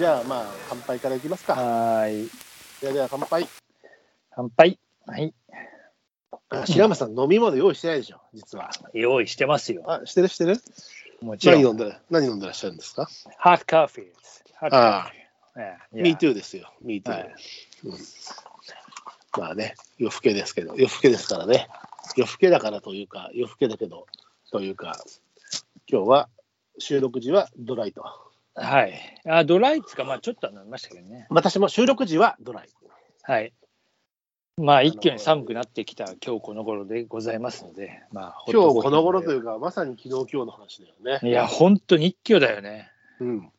じゃあまあ乾杯からいきますか。はーい。ではでは乾杯。乾杯。はい。あ白山さん飲み物用意してないでしょ、実は。用意してますよ。あ、してるしてる？もちろん。何飲んで何飲んでらっしゃるんですか？ハーフカーフィーです。ハーフカーフィー。ええ ?Me too ですよ。Me too、はいうん。まあね、夜更けですけど、夜更けですからね。夜更けだからというか、夜更けだけど、というか、今日は収録時はドライと。はい。あドライっつうか、まあちょっとは飲みましたけどね。私も収録時はドライ。はい。まあ一挙に寒くなってきた今日この頃でございますので、まあ、今日この頃といいうか、まさに昨日今日の話だよね。いや、本当に一挙だよね。うん。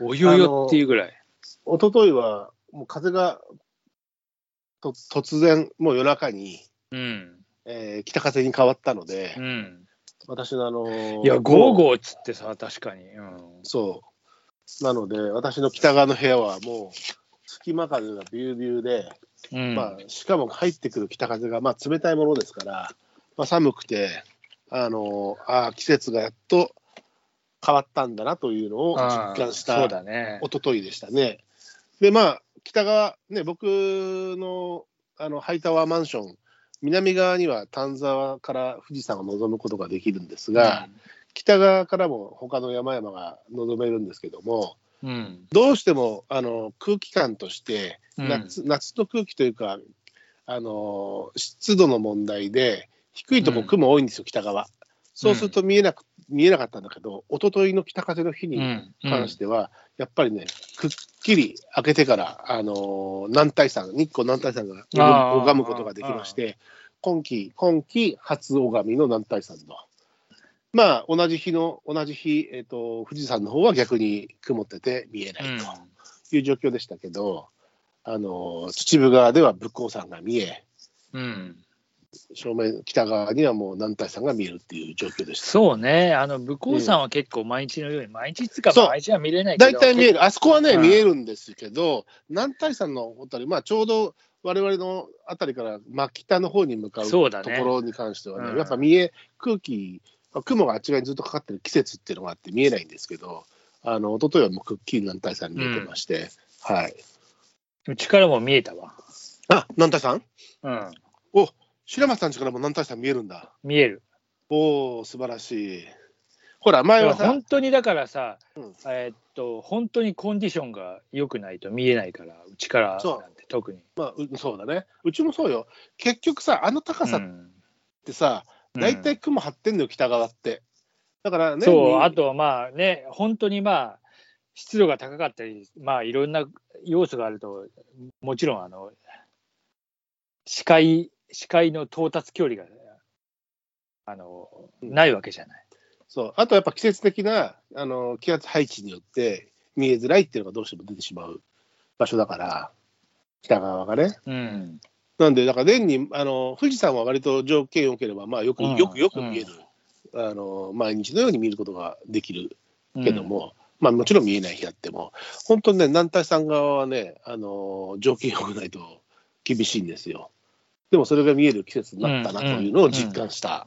およよっていうぐらい。一昨日はもう風がと突然、もう夜中に、うん。えー北風に変わったので、うん。私のあのーいや、ゴーゴーっつってさ、確かに。うん。そう。なので、私の北側の部屋はもう、隙間風がビュービューで、うん、まあ、しかも入ってくる北風が、まあ、冷たいものですから、まあ、寒くて、あのあー季節がやっと変わったんだなというのを実感しただね。一昨日でしたね。で、まあ、北側、ね、僕のあのハイタワーマンション、南側には丹沢から富士山を望むことができるんですが、北側からも他の山々が望めるんですけども、うん、うん。どうしてもあの空気感としてうん夏,、夏の空気というかあの湿度の問題で低いとこうん雲多いんですよ、北側。そうすると見えなく見えなかったんだけど一昨日の北風の日にうん関しては、やっぱりねくっきり開けてからあの南大山日光南大山が拝むことができまして今季今季初拝みの南大山の。まあ、同じ日の、同じ日、えっ、と、富士山の方は逆に曇ってて見えないという状況でしたけど、あの、秩父側では仏光山が見え、うん、正面、北側にはもう南大山が見えるっていう状況でした。そうね、あの武甲山は結構毎日のように、毎日っつうか、毎日は見れないけど、大体見える、あそこはね、うん。見えるんですけど、南大山のあたり、まあ、ちょうど我々のあたりから、まあ、北の方に向かうところに関してはね、うん。やっぱ見え、空気、まあ雲があっち側にずっとかかってる季節っていうのがあって見えないんですけど、あの一昨日はもうくっきり南大山見えてまして、はい。うちからも見えたわ。あ、南大山うん、お白松さんちからも南大山見えるんだ？見える。おお素晴らしい。ほら、前はさ本、当にだからさ、うんえーっと、本当にコンディションが良くないと見えないから、うちからそうなんて特に。まあ、うそうだね。うちもそうよ。結局さ、あの高さっうんてさ、大体雲張ってんのよ、北側って。だからね、そう、あとはまあね、本当にまあ、湿度が高かったり、まあいろんな要素があると、もちろんあの、視界、視界の到達距離が、あの、ないわけじゃない。そうあとやっぱ季節的なあの気圧配置によって見えづらいっていうのがどうしても出てしまう場所だから、北側がね。うん。なんで、だから年にあの富士山は割と条件良ければ、まあ、よく、うんよくよく見える、あの、毎日のように見ることができるけども、まあ、もちろん見えない日あっても、本当にね、南大山側はね、あの条件良くないと厳しいんですよ。でもそれが見える季節になったなというのを実感した。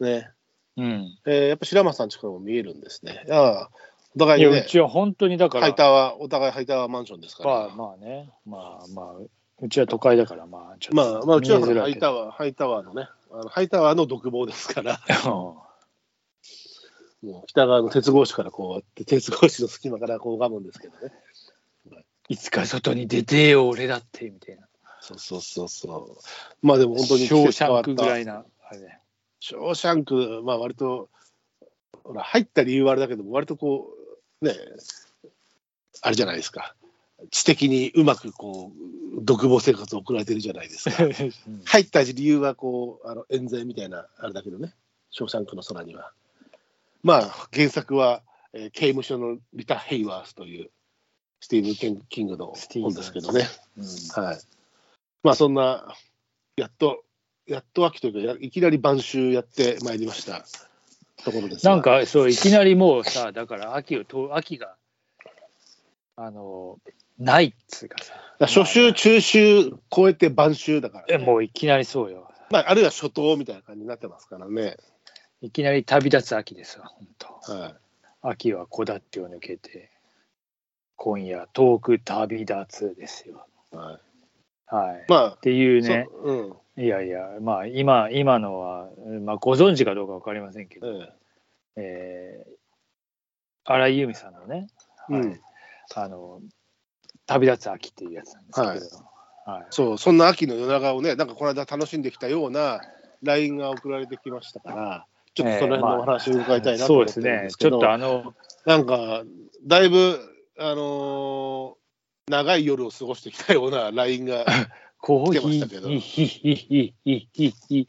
ねうん。えーやっぱ白松さんちからも見えるんですね。いやお互いにねう、ちは本当にだから、ハイタワー、お互いハイタワーマンションですから。まあまあね、まあまあ、うちは都会だから、まあちょっとまあ、まあ、うちはハイタワー、ハイタワーのね、あのハイタワーの独房ですから、もう北側の鉄格子からこうやって、鉄格子の隙間からこう拝むんですけどね。いつか外に出てよ、俺だって、みたいな。そうそうそうそう。まあでも本当にショーシャンクぐらいな、あれね。ショーシャンク、まあ割と、ほら、入った理由はあれだけども、割とこう、ね、あれじゃないですか。知的にうまくこう、独房生活を送られてるじゃないですか。うん入った理由はこう、あの、冤罪みたいな、あれだけどね。ショーシャンクの空には。まあ、原作は、えー刑務所のリタ・ヘイワースという、スティーブン・ケンキングの本ですけどね。うんはい。まあそんな、やっと、やっと秋というかや、いきなり晩秋やってまいりました。ところですが。なん、かそういきなりもうさだから秋をと秋があのないっつうかさ。初秋、中秋超えて晩秋だから、えもういきなりそうよ。まあ、あるいは初冬みたいな感じになってますからね。いきなり旅立つ秋ですわ本当。はい、秋は木立を抜けて今夜、遠く旅立つですよ。はい、はい。まあっていうね、そうん。いやいや、まあ、今、今のは、まあ、ご存知かどうか分かりませんけど、ええ。ー、荒井由実さんのね、はい。うんあの、旅立つ秋っていうやつなんですけど、はい。そうそんな秋の夜長をね、なんかこの間楽しんできたような LINE が送られてきましたから、ちょっとその辺のお話を伺いたいなとそう思ってるんですねで、すけど、ちょっとあの、なんか、だいぶ、あのー長い夜を過ごしてきたような LINE が、コー来てまヒしたけどー、ヒヒヒヒヒヒ、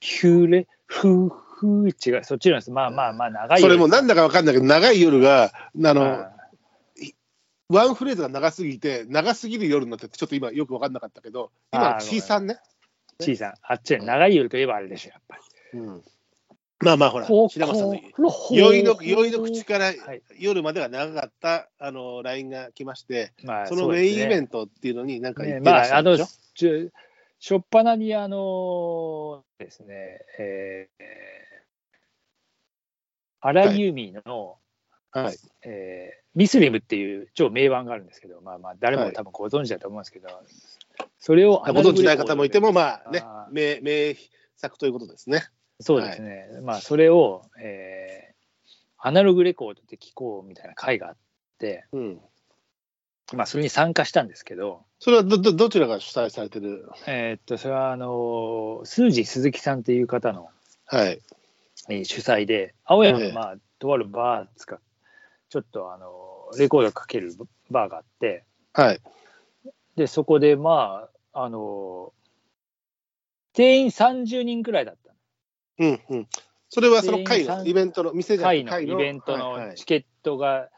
ヒュレ、フーフー、違う、そっちなんです。まあまあまあ、長いそれもなんだかわかんないけど、長い夜が、あの、あワンフレーズが長すぎて、長すぎる夜になってて、ちょっと今よく分かんなかったけど、今のあー C さんね。小さん、あっちは長い夜といえばあれでしょ、やっぱり。うんまあまあ、ほら、ほ白松さんのいの酔いの口からはい夜までが長かったあの LINE が来まして、まあ、そのメインイベンントっていうのになんかね言ってらっしまあ、あの、ゃるでしょ。っぱなに、あのですね、えー、荒井由実の、はい。えーミスリムっていう超名盤があるんですけど、まあまあ、誰はいも多分ご存知だと思うんですけど、それをご存知ない方もいても、まあね名名作ということですね。そうですね、まあ、それを、えーアナログレコードで聴こうみたいな会があって、うん。まあ、それに参加したんですけど、それはどどどちらが主催されてる？えーっと、それは、あの、スージー鈴木さんっていう方の、はい。えー主催で、青山の、ええまあ、とあるバーつか、ちょっと、あの、レコードかけるバーがあって、はい。で、そこで、まあ、あの、定員30人くらいだったうんうん。それはその会のイベントの店じゃなくて会のイベントはいはいのチケットが、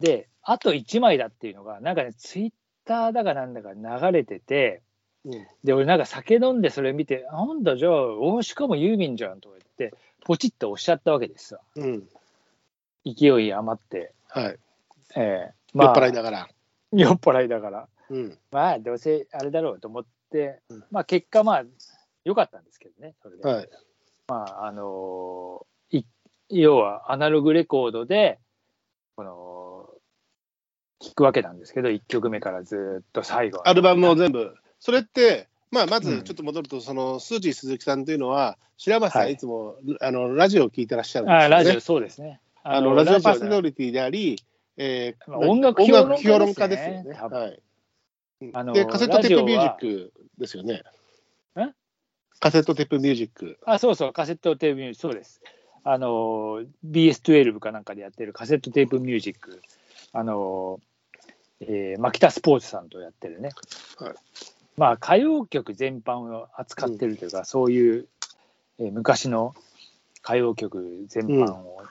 で、あと1枚だっていうのが、なんかね、ツイッターだかなんだか流れてて、うんで、俺なんか酒飲んでそれ見て、なんだ、じゃあ、おしかもユーミンじゃんとか言って、ポチッとおっしゃったわけですわ。うん。勢い余って。はい。ええ酔っ払いながら。酔っ払いだから。うん。まあ、どうせあれだろうと思ってうん、まあ、結果、まあ、良かったんですけどね、それで。はい。まあ、あのい要はアナログレコードで、この、聞くわけなんですけど、1曲目からずっと最後。アルバムを全部。それって、まあ、まうんずちょっと戻ると、そのスージー鈴木さんというのは、白松さはいん、いつも、あのラジオを聞いてらっしゃるんですよ、ね。あラジオ、そうですね。あのラジオパーソでナリティであり、えーまあ音楽評論家ですよね。はい、あので、カセットテープミュージッラクですよねん。カセットテープミュージック。あ、そうそう、カセットテープミュージック、そうです。あの、BS12 かなんかでやってるカセットテープミュージック、あの、えー、マキタスポーツさんとやってるね。はいまあ、歌謡曲全般を扱ってるというか、そういう、えー昔の歌謡曲全般を。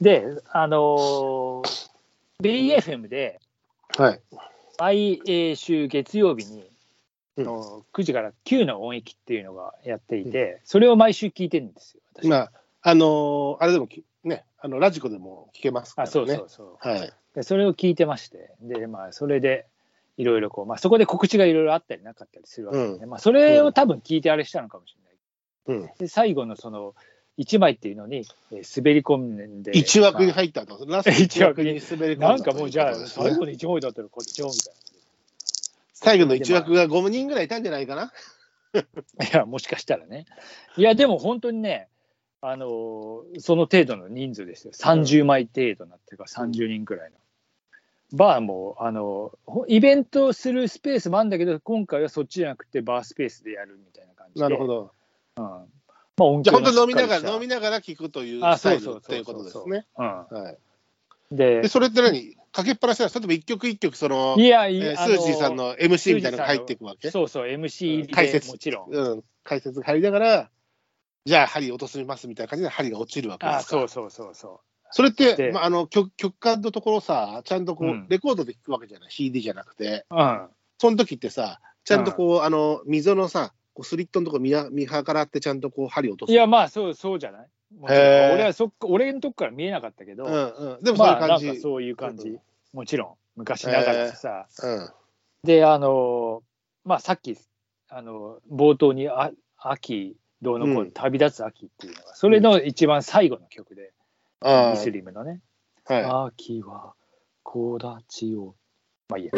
で、あの、BFM で、はい。毎えー週月曜日に、うんの9時から9の音域っていうのがやっていて、それを毎週聞いてるんですよ、私。まあ、あのーあれでもき、ね、あのラジコでも聞けますからね。あそうそうそう。はい。でそれを聞いてまして、で、まあ、それで、いろいろこう、まあ、そこで告知がいろいろあったりなかったりするわけですね。まあ、それを多分聞いてあれしたのかもしれない。うん。で、最後のその、1枚っていうのに、えー滑り込んで。一枠にま入ったと。ラスト一枠に滑り込んだあなんかもう、じゃあ、最後の1枚だったらこっちを、みたい最後の一枠が5人ぐらいいたんじゃないかな。な。いや、もしかしたらね。いや、でも本当にね、あのーその程度の人数ですよ。30枚程度なっていうか、30人くらいの。バーも、あのほイベントするスペースもあるんだけど、今回はそっちじゃなくて、バースペースでやるみたいな感じで。なるほど。うんまあ、音じゃ本当に飲みなが、ら飲みながら聞くというあスタイルっていうことですね。うはい。ん、でで、それって何？かけっぱなしなのそれとも一曲一曲、その、いやいえーや、スージーさんの MC みたいなのが入っていくわけ？そうそう、MC 解説。もちろん。うん、解説が入りながら、じゃあ針落としますみたいな感じで針が落ちるわけですか？あそうそうそうそそれって、でまあ、あの曲曲間のところさ、ちゃんとこう、うん。レコードで聞くわけじゃない、CD じゃなくて、う。うん。その時ってさ、ちゃんとこう、あの溝のさ、こうスリットのとこ見や見計らって、ちゃんとこう針を落とす。いや、まあ、そう、そうじゃない？俺はそっか、俺のとこから見えなかったけど、うんうん、でもそういう感じ。んかそういう感じ。もちろん、昔ながらでさ。うんで、あの、まあ、さっき、あの、冒頭に、あ秋、どうのこうの、うん旅立つ秋っていうのが、それの一番最後の曲で、あミスリムのね、あはい秋は友達を。まあいいや。